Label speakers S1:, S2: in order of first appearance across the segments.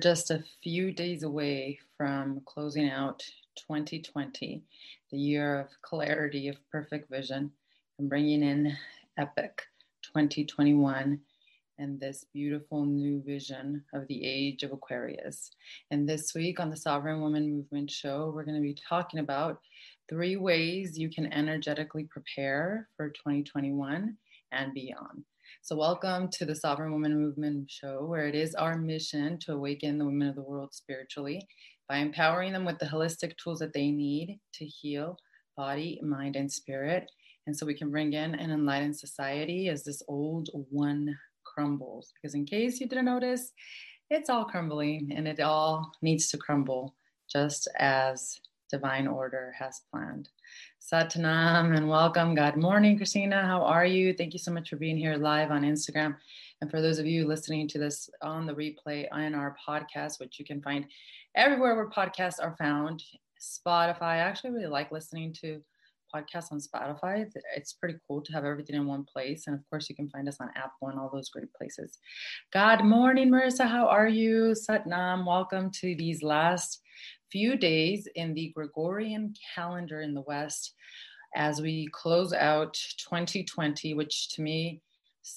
S1: Just a few days away from closing out 2020, the year of clarity, of perfect vision, and bringing in epic 2021 and this beautiful new vision of the age of Aquarius. And this week on the Sovereign Woman Movement Show, we're going to be talking about three ways you can energetically prepare for 2021 and beyond. So, welcome to the Sovereign Woman Movement Show, where it is our mission to awaken the women of the world spiritually by empowering them with the holistic tools that they need to heal body, mind, and spirit. And so we can bring in an enlightened society as this old one crumbles. Because, in case you didn't notice, it's all crumbling and it all needs to crumble just as divine order has planned. Satnam and welcome. Good morning, Christina. How are you? Thank you so much for being here live on Instagram. And for those of you listening to this on the replay on our podcast, which you can find everywhere where podcasts are found, Spotify. I actually really like listening to podcasts on Spotify. It's pretty cool to have everything in one place. And of course, you can find us on Apple and all those great places. Good morning, Marissa. How are you? Satnam, welcome to these last few days in the Gregorian calendar in the West as we close out 2020, which to me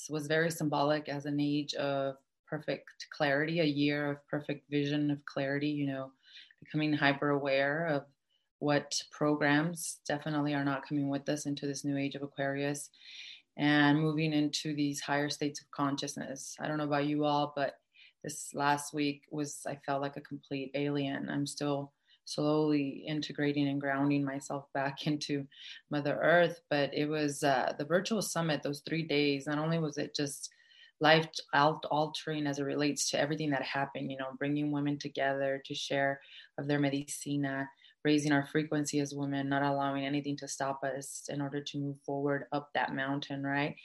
S1: was very symbolic as an age of perfect clarity, a year of perfect vision of clarity, you know, becoming hyper aware of what programs definitely are not coming with us into this new age of Aquarius and moving into these higher states of consciousness. I don't know about you all, but this last week was I felt like a complete alien. I'm still slowly integrating and grounding myself back into Mother Earth. But it was uh, the virtual summit, those three days, not only was it just life altering as it relates to everything that happened, you know, bringing women together to share of their medicina, raising our frequency as women, not allowing anything to stop us in order to move forward up that mountain, right?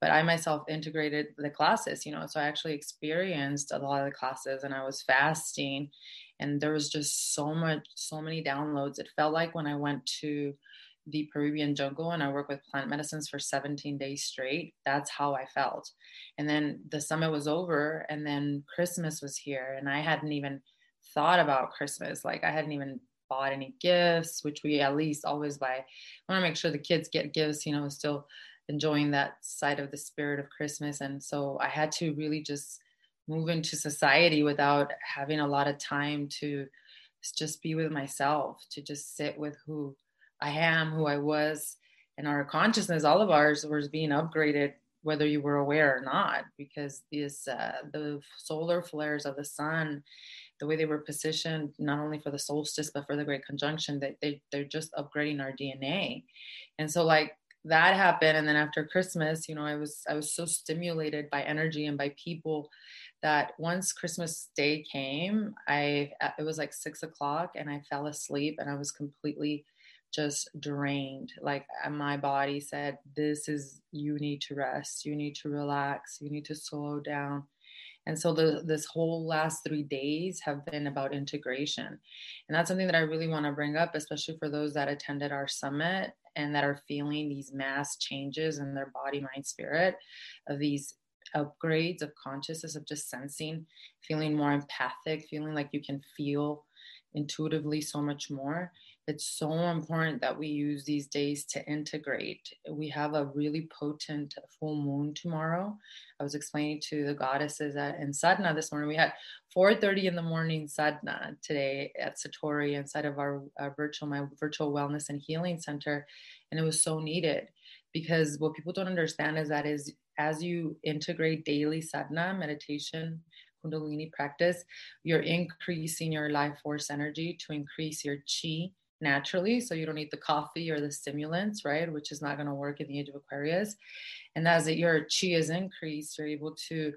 S1: but I myself integrated the classes, you know, so I actually experienced a lot of the classes and I was fasting and there was just so much, so many downloads. It felt like when I went to the Peruvian jungle and I worked with plant medicines for 17 days straight. That's how I felt. And then the summit was over and then Christmas was here and I hadn't even thought about Christmas. Like I hadn't even bought any gifts, which we at least always buy. I want to make sure the kids get gifts, you know, still enjoying that side of the spirit of Christmas. And so I had to really just move into society without having a lot of time to just be with myself, to just sit with who I am, who I was. And our consciousness, all of ours, was being upgraded, whether you were aware or not, because these uh, the solar flares of the sun, the way they were positioned, not only for the solstice but for the Great Conjunction, that they, they're just upgrading our DNA. And so, like that happened and then after christmas you know i was i was so stimulated by energy and by people that once christmas day came i it was like six o'clock and i fell asleep and i was completely just drained. Like uh, my body said this is you need to rest. You need to relax. You need to slow down. And so the, this whole last three days have been about integration. And that's something that i really want to bring up especially for those that attended our summit and that are feeling these mass changes in their body, mind, spirit, of these upgrades of consciousness, of just sensing, feeling more empathic, feeling like you can feel intuitively so much more. It's so important that we use these days to integrate. We have a really potent full moon tomorrow. I was explaining to the goddesses at in Sadhana this morning. We had 4:30 in the morning Sadhana today at Satori inside of our, our virtual my virtual wellness and healing center, and it was so needed because what people don't understand is that is as you integrate daily sadhana meditation kundalini practice you're increasing your life force energy to increase your chi naturally so you don't need the coffee or the stimulants right which is not going to work in the age of aquarius. And as your chi is increased you're able to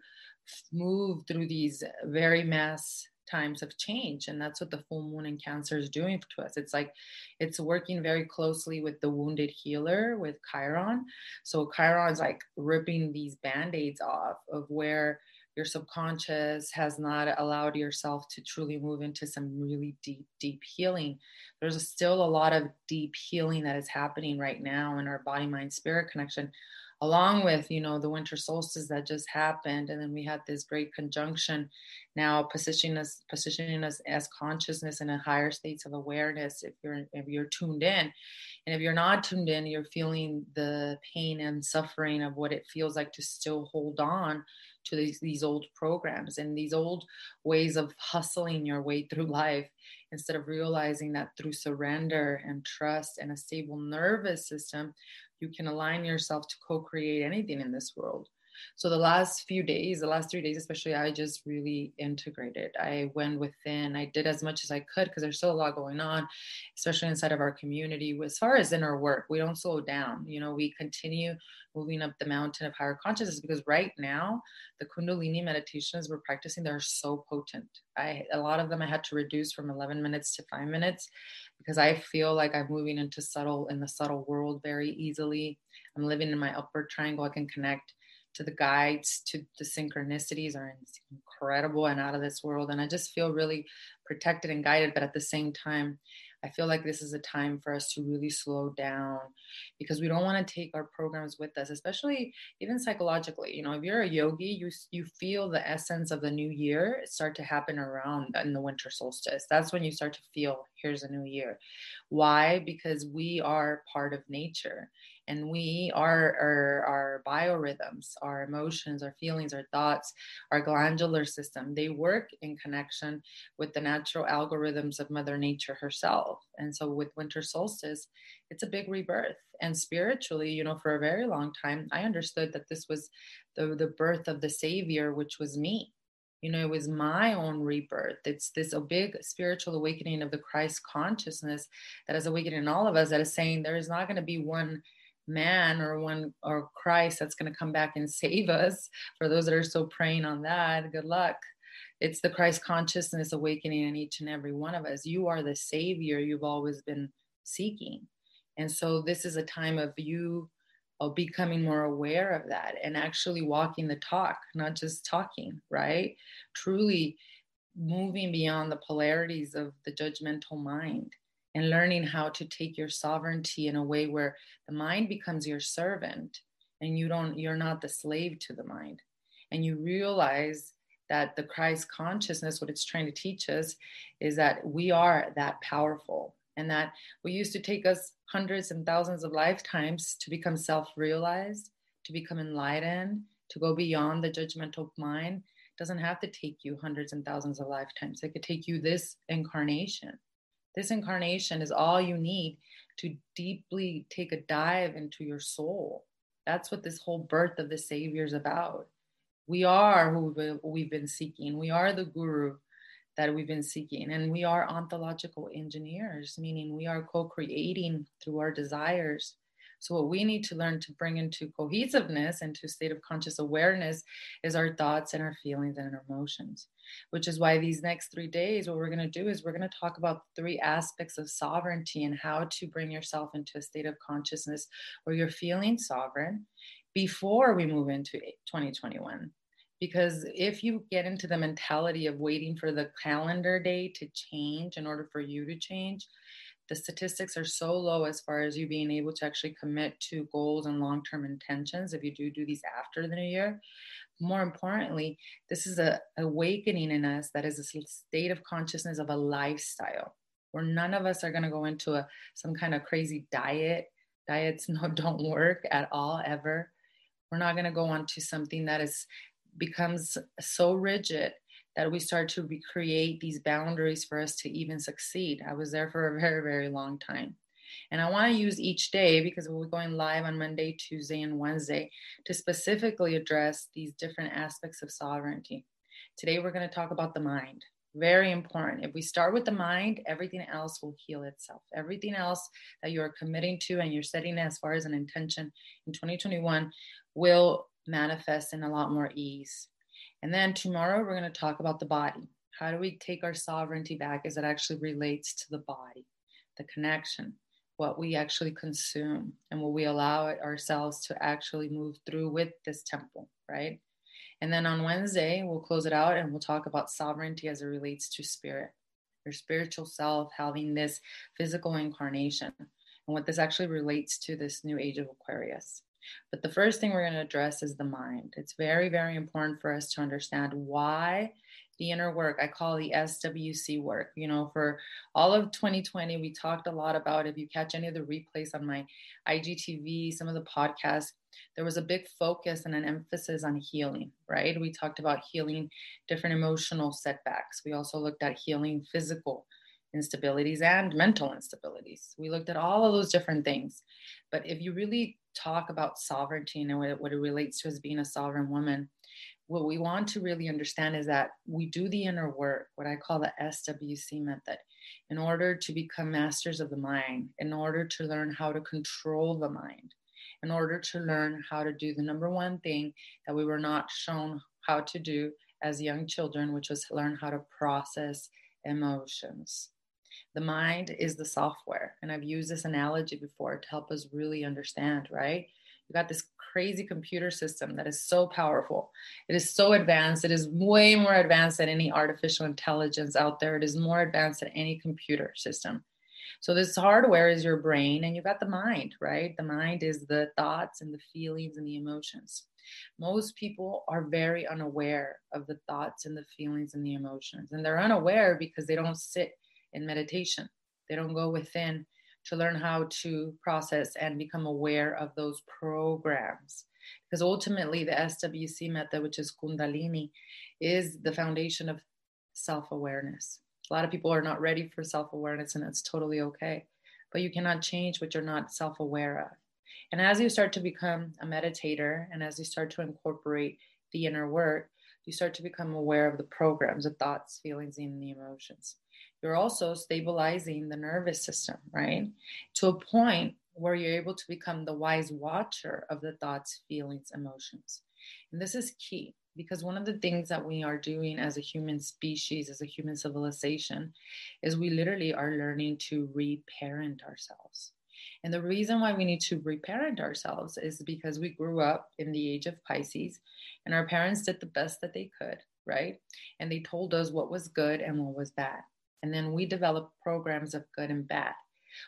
S1: move through these very mass times of change and that's what the full moon in cancer is doing to us. It's like it's working very closely with the wounded healer with chiron. So chiron's like ripping these band-aids off of where your subconscious has not allowed yourself to truly move into some really deep, deep healing. There's still a lot of deep healing that is happening right now in our body, mind, spirit connection. along with you know the winter solstice that just happened and then we had this great conjunction now positioning us positioning us as consciousness in a higher states of awareness if you're if you're tuned in and if you're not tuned in you're feeling the pain and suffering of what it feels like to still hold on to these, these old programs and these old ways of hustling your way through life instead of realizing that through surrender and trust and a stable nervous system you can align yourself to co-create anything in this world. So the last few days the last three days especially i just really integrated. I went within. I did as much as i could because there's still a lot going on especially inside of our community. As far as inner work we don't slow down. You know we continue moving up the mountain of higher consciousness because right now the kundalini meditations we're practicing they're so potent. I a lot of them i had to reduce from 11 minutes to 5 minutes because i feel like i'm moving into subtle in the subtle world very easily. I'm living in my upward triangle. I can connect to the guides to the synchronicities are incredible and out of this world and i just feel really protected and guided but at the same time I feel like this is a time for us to really slow down because we don't want to take our programs with us, especially even psychologically. You know, if you're a yogi, you you feel the essence of the new year start to happen around uh, in the winter solstice. That's when you start to feel here's a new year. Why? Because we are part of nature and we our, our our biorhythms our emotions our feelings our thoughts our glandular system they work in connection with the natural algorithms of mother nature herself. And so with winter solstice it's a big rebirth. And spiritually you know for a very long time i understood that this was the the birth of the savior which was me. You know, it was my own rebirth. It's this a big spiritual awakening of the Christ consciousness that is awakening in all of us that is saying there is not going to be one man or one or Christ that's going to come back and save us. For those that are still praying on that, good luck. It's the Christ consciousness awakening in each and every one of us. You are the savior you've always been seeking. And so this is a time of you of becoming more aware of that and actually walking the talk, not just talking, right? Truly moving beyond the polarities of the judgmental mind and learning how to take your sovereignty in a way where the mind becomes your servant and you don't you're not the slave to the mind. And you realize that the christ consciousness what it's trying to teach us is that we are that powerful and that we used to take us hundreds and thousands of lifetimes to become self-realized to become enlightened to go beyond the judgmental mind. Doesn't have to take you hundreds and thousands of lifetimes. It could take you this incarnation this incarnation is all you need to deeply take a dive into your soul. That's what this whole birth of the Savior is about. We are who we've been seeking. We are the guru that we've been seeking. And we are ontological engineers, meaning we are co creating through our desires so, what we need to learn to bring into cohesiveness, into state of conscious awareness, is our thoughts and our feelings and our emotions. Which is why these next three days, what we're going to do is we're going to talk about three aspects of sovereignty and how to bring yourself into a state of consciousness where you're feeling sovereign before we move into 2021 because if you get into the mentality of waiting for the calendar day to change in order for you to change the statistics are so low as far as you being able to actually commit to goals and long-term intentions if you do do these after the new year. More importantly this is a awakening in us that is a state of consciousness of a lifestyle where none of us are going to go into a some kind of crazy diet diets no don't work at all ever. We're not going to go on to something that is becomes so rigid that we start to recreate these boundaries for us to even succeed. I was there for a very, very long time. And I want to use each day because we're going live on Monday, Tuesday, and Wednesday to specifically address these different aspects of sovereignty. Today, we're going to talk about the mind. Very important. If we start with the mind, everything else will heal itself. Everything else that you are committing to and you're setting as far as an intention in 2021 will manifest in a lot more ease. And then tomorrow we're going to talk about the body. How do we take our sovereignty back as it actually relates to the body, the connection, what we actually consume, and what we allow ourselves to actually move through with this temple, right? And then on Wednesday, we'll close it out and we'll talk about sovereignty as it relates to spirit, your spiritual self having this physical incarnation, and what this actually relates to this new age of Aquarius. But the first thing we're going to address is the mind. It's very, very important for us to understand why the inner work i call the swc work. You know for all of 2020 we talked a lot about if you catch any of the replays on my igtv some of the podcasts there was a big focus and an emphasis on healing right? We talked about healing different emotional setbacks. We also looked at healing physical instabilities and mental instabilities. We looked at all of those different things. But if you really talk about sovereignty and what it, what it relates to as being a sovereign woman what we want to really understand is that we do the inner work, what I call the SWC method, in order to become masters of the mind, in order to learn how to control the mind, in order to learn how to do the number one thing that we were not shown how to do as young children, which was learn how to process emotions. The mind is the software. And I've used this analogy before to help us really understand, right? You got this crazy computer system that is so powerful. It is so advanced. It is way more advanced than any artificial intelligence out there. It is more advanced than any computer system. So this hardware is your brain and you got the mind, right? The mind is the thoughts and the feelings and the emotions. Most people are very unaware of the thoughts and the feelings and the emotions. And they're unaware because they don't sit in meditation. They don't go within to learn how to process and become aware of those programs. Because ultimately, the SWC method, which is Kundalini, is the foundation of self awareness. A lot of people are not ready for self awareness, and that's totally okay. But you cannot change what you're not self aware of. And as you start to become a meditator and as you start to incorporate the inner work, you start to become aware of the programs, the thoughts, feelings, and the emotions you're also stabilizing the nervous system, right? To a point where you're able to become the wise watcher of the thoughts, feelings, emotions. And this is key because one of the things that we are doing as a human species, as a human civilization, is we literally are learning to reparent ourselves. And the reason why we need to reparent ourselves is because we grew up in the age of Pisces and our parents did the best that they could, right? And they told us what was good and what was bad and then we develop programs of good and bad.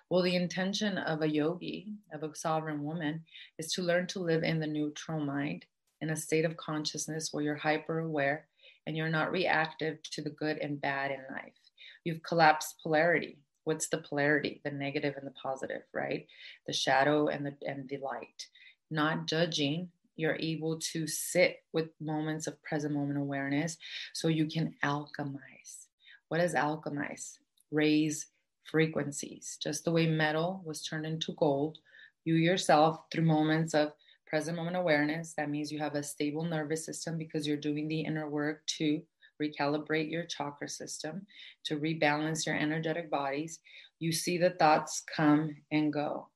S1: Well, the intention of a yogi, of a sovereign woman, is to learn to live in the neutral mind, in a state of consciousness where you're hyper aware and you're not reactive to the good and bad in life. You've collapsed polarity. What's the polarity? The negative and the positive, right? The shadow and the and the light. Not judging, you're able to sit with moments of present moment awareness so you can alchemize what is alchemize? Raise frequencies. Just the way metal was turned into gold, you yourself, through moments of present moment awareness, that means you have a stable nervous system because you're doing the inner work to recalibrate your chakra system, to rebalance your energetic bodies. You see the thoughts come and go,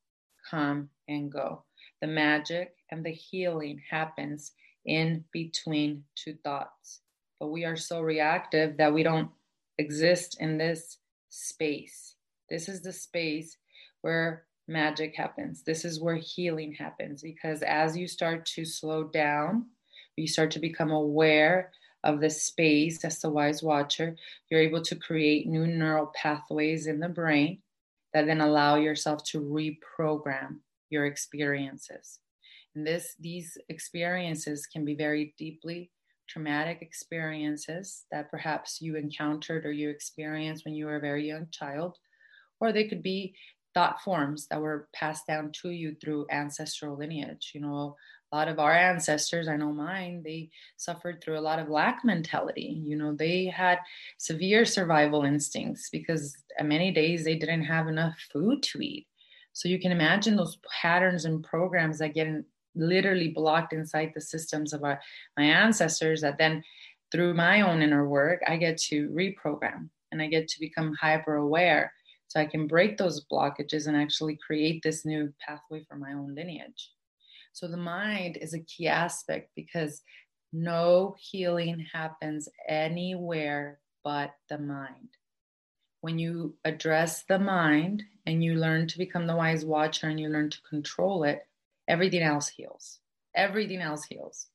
S1: come and go. The magic and the healing happens in between two thoughts. But we are so reactive that we don't exist in this space. This is the space where magic happens. This is where healing happens because as you start to slow down, you start to become aware of the space as the wise watcher, you're able to create new neural pathways in the brain that then allow yourself to reprogram your experiences. And this these experiences can be very deeply traumatic experiences that perhaps you encountered or you experienced when you were a very young child, or they could be thought forms that were passed down to you through ancestral lineage. You know, a lot of our ancestors, I know mine, they suffered through a lot of lack mentality. You know, they had severe survival instincts because many days they didn't have enough food to eat. So you can imagine those patterns and programs that get in, literally blocked inside the systems of our, my ancestors that then through my own inner work i get to reprogram and i get to become hyper aware so i can break those blockages and actually create this new pathway for my own lineage. So the mind is a key aspect because no healing happens anywhere but the mind. When you address the mind and you learn to become the wise watcher and you learn to control it everything else heals. Everything else heals.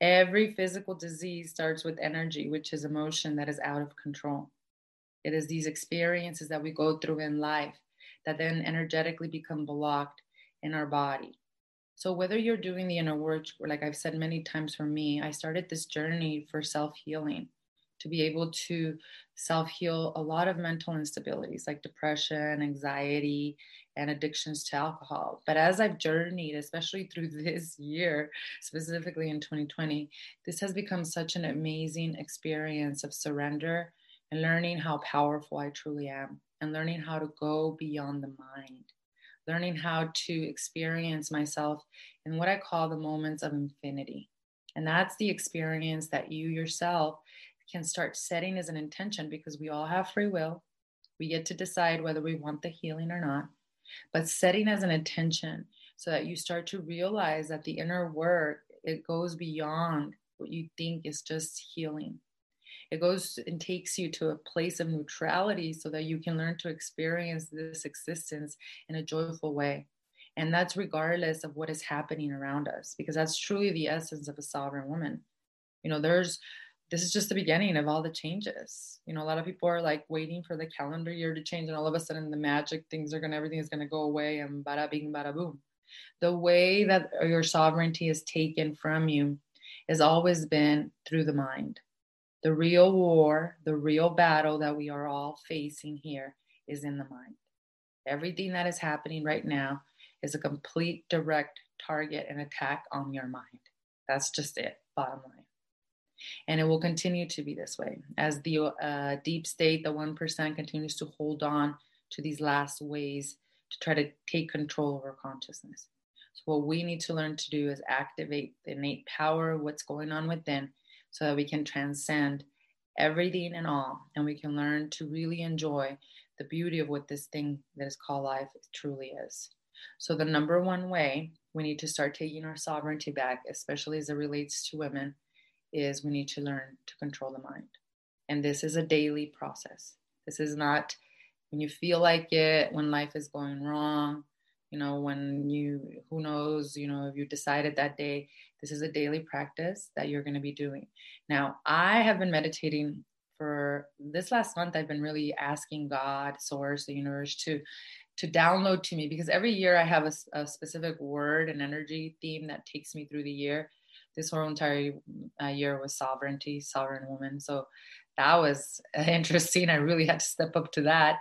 S1: Every physical disease starts with energy, which is emotion that is out of control. It is these experiences that we go through in life that then energetically become blocked in our body. So, whether you're doing the inner work, like I've said many times for me, I started this journey for self healing to be able to self heal a lot of mental instabilities like depression, anxiety, and addictions to alcohol. But as I've journeyed, especially through this year, specifically in 2020, this has become such an amazing experience of surrender and learning how powerful I truly am and learning how to go beyond the mind learning how to experience myself in what I call the moments of infinity. And that's the experience that you yourself can start setting as an intention because we all have free will. We get to decide whether we want the healing or not. But setting as an intention so that you start to realize that the inner work it goes beyond what you think is just healing it goes and takes you to a place of neutrality so that you can learn to experience this existence in a joyful way. And that's regardless of what is happening around us, because that's truly the essence of a sovereign woman. You know, there's this is just the beginning of all the changes. You know, a lot of people are like waiting for the calendar year to change, and all of a sudden the magic things are gonna everything is gonna go away and bada bing bada boom. The way that your sovereignty is taken from you has always been through the mind the real war, the real battle that we are all facing here is in the mind. Everything that is happening right now is a complete direct target and attack on your mind. That's just it, bottom line. And it will continue to be this way as the uh, deep state, the 1%, continues to hold on to these last ways to try to take control over consciousness. So, what we need to learn to do is activate the innate power of what's going on within so that we can transcend everything and all and we can learn to really enjoy the beauty of what this thing that is called life truly is. So, the number one way we need to start taking our sovereignty back, especially as it relates to women, is we need to learn to control the mind. And this is a daily process. This is not when you feel like it, when life is going wrong, you know, when you, who knows, you know, if you decided that day, this is a daily practice that you're going to be doing. Now, I have been meditating for this last month. I've been really asking God, Source, the universe to to download to me because every year I have a, a specific word and energy theme that takes me through the year. This whole entire uh, year was sovereignty, sovereign woman. So that was interesting. I really had to step up to that.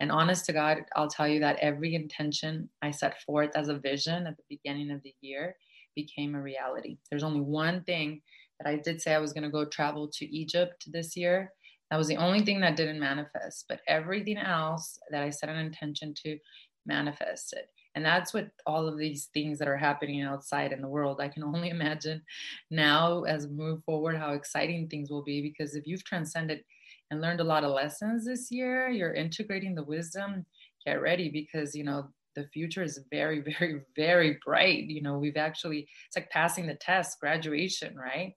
S1: And honest to God, I'll tell you that every intention I set forth as a vision at the beginning of the year became a reality. There's only one thing that I did say I was going to go travel to Egypt this year. That was the only thing that didn't manifest, but everything else that I set an intention to manifested. And that's what all of these things that are happening outside in the world. I can only imagine now as we move forward how exciting things will be because if you've transcended and learned a lot of lessons this year, you're integrating the wisdom, get ready because you know the future is very, very, very bright. You know, we've actually it's like passing the test, graduation, right?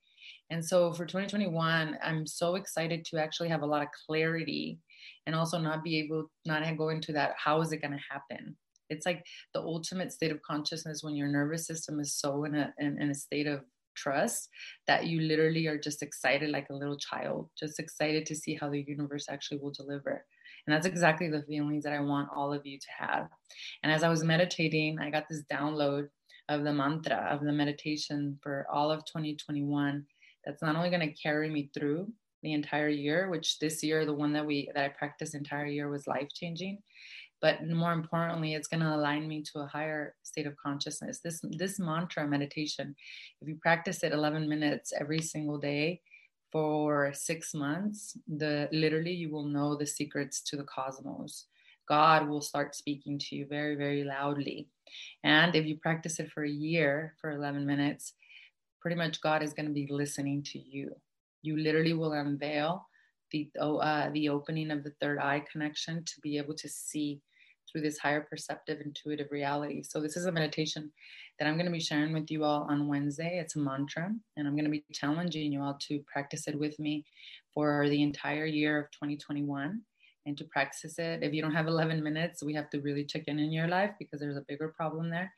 S1: And so for 2021, I'm so excited to actually have a lot of clarity and also not be able not go into that how is it going to happen it's like the ultimate state of consciousness when your nervous system is so in a in, in a state of trust that you literally are just excited like a little child, just excited to see how the universe actually will deliver. And that's exactly the feelings that I want all of you to have. And as I was meditating, I got this download of the mantra of the meditation for all of 2021 that's not only going to carry me through the entire year which this year the one that we that i practiced entire year was life changing but more importantly it's going to align me to a higher state of consciousness. This this mantra meditation if you practice it 11 minutes every single day for 6 months the literally you will know the secrets to the cosmos. God will start speaking to you very very loudly. And if you practice it for a year for 11 minutes pretty much god is going to be listening to you. You literally will unveil the uh, the opening of the third eye connection to be able to see through this higher perceptive intuitive reality. So this is a meditation that I'm going to be sharing with you all on Wednesday. It's a mantra, and I'm going to be challenging you all to practice it with me for the entire year of 2021 and to practice it. If you don't have 11 minutes, we have to really check in in your life because there's a bigger problem there.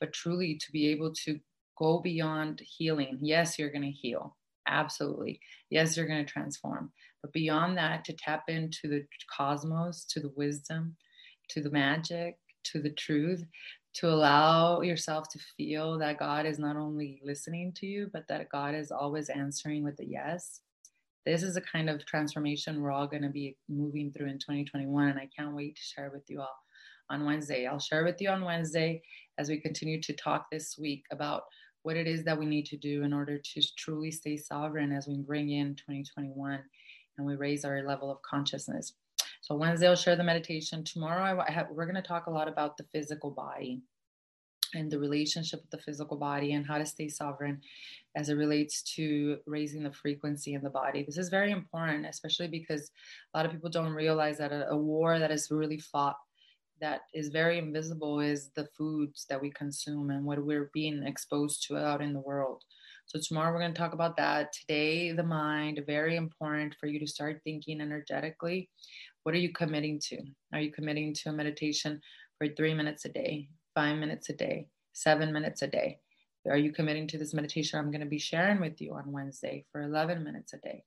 S1: But truly, to be able to go beyond healing, yes, you're going to heal. Absolutely. Yes, you're going to transform. But beyond that, to tap into the cosmos, to the wisdom, to the magic, to the truth, to allow yourself to feel that God is not only listening to you, but that God is always answering with a yes. This is a kind of transformation we're all going to be moving through in 2021. And I can't wait to share with you all on Wednesday. I'll share with you on Wednesday as we continue to talk this week about what it is that we need to do in order to truly stay sovereign as we bring in 2021 and we raise our level of consciousness. So Wednesday I'll share the meditation. Tomorrow I have, we're going to talk a lot about the physical body and the relationship with the physical body and how to stay sovereign as it relates to raising the frequency in the body. This is very important, especially because a lot of people don't realize that a, a war that is really fought that is very invisible is the foods that we consume and what we're being exposed to out in the world. So, tomorrow we're going to talk about that. Today, the mind, very important for you to start thinking energetically. What are you committing to? Are you committing to a meditation for three minutes a day, five minutes a day, seven minutes a day? Are you committing to this meditation I'm going to be sharing with you on Wednesday for 11 minutes a day?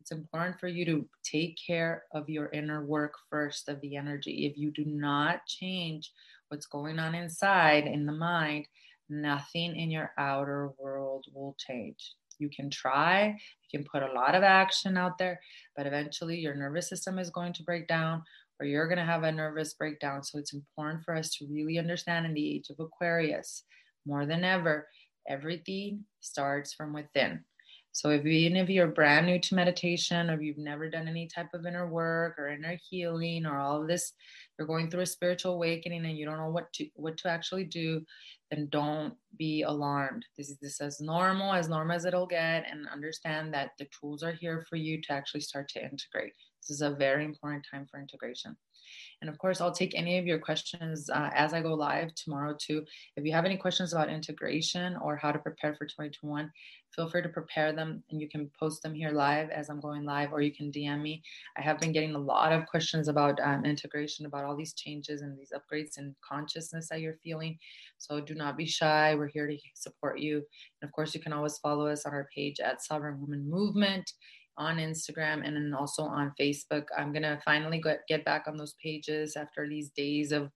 S1: It's important for you to take care of your inner work first of the energy. If you do not change what's going on inside in the mind, nothing in your outer world will change. You can try, you can put a lot of action out there, but eventually your nervous system is going to break down or you're going to have a nervous breakdown. So it's important for us to really understand in the age of Aquarius, more than ever, everything starts from within. So if even if you're brand new to meditation or you've never done any type of inner work or inner healing or all of this, you're going through a spiritual awakening and you don't know what to what to actually do, then don't be alarmed. This is this as normal as normal as it'll get, and understand that the tools are here for you to actually start to integrate. This is a very important time for integration. And of course, I'll take any of your questions uh, as I go live tomorrow too. If you have any questions about integration or how to prepare for 2021, feel free to prepare them and you can post them here live as I'm going live, or you can DM me. I have been getting a lot of questions about um, integration, about all these changes and these upgrades and consciousness that you're feeling. So do not be shy. We're here to support you. And of course, you can always follow us on our page at Sovereign Woman Movement on Instagram and then also on Facebook. I'm going to finally get, get back on those pages after these days of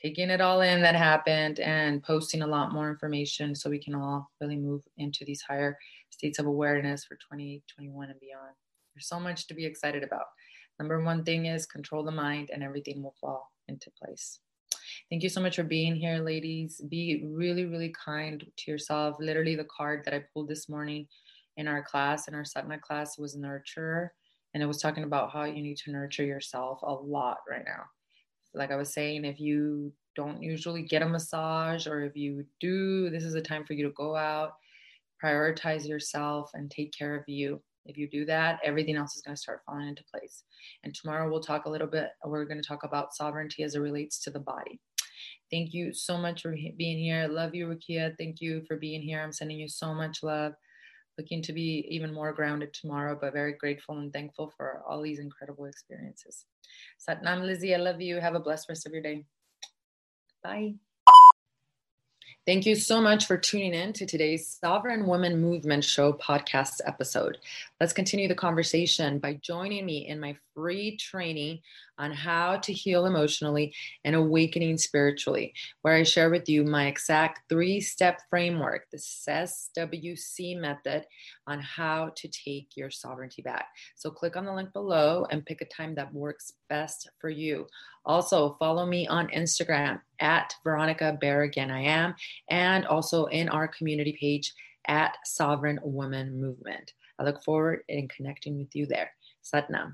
S1: taking it all in that happened and posting a lot more information so we can all really move into these higher states of awareness for 2021 and beyond. There's so much to be excited about. Number one thing is control the mind and everything will fall into place. Thank you so much for being here, ladies. Be really, really kind to yourself. Literally, the card that I pulled this morning in our class, in our Sadhana class, was nurture. And it was talking about how you need to nurture yourself a lot right now. Like I was saying, if you don't usually get a massage, or if you do, this is a time for you to go out, prioritize yourself, and take care of you. If you do that, everything else is going to start falling into place. And tomorrow we'll talk a little bit, we're going to talk about sovereignty as it relates to the body. Thank you so much for being here. Love you, Rukia. Thank you for being here. I'm sending you so much love looking to be even more grounded tomorrow, but very grateful and thankful for all these incredible experiences. Satnam Lizzie, I love you. Have a blessed rest of your day. Bye. Thank you so much for tuning in to today's Sovereign Women Movement Show podcast episode. Let's continue the conversation by joining me in my free training on how to heal emotionally and awakening spiritually, where I share with you my exact three step framework, the SWC method, on how to take your sovereignty back. So click on the link below and pick a time that works best for you. Also, follow me on Instagram at Veronica Barragan, I am, and also in our community page at Sovereign Woman Movement. I look forward in connecting with you there. Satnam.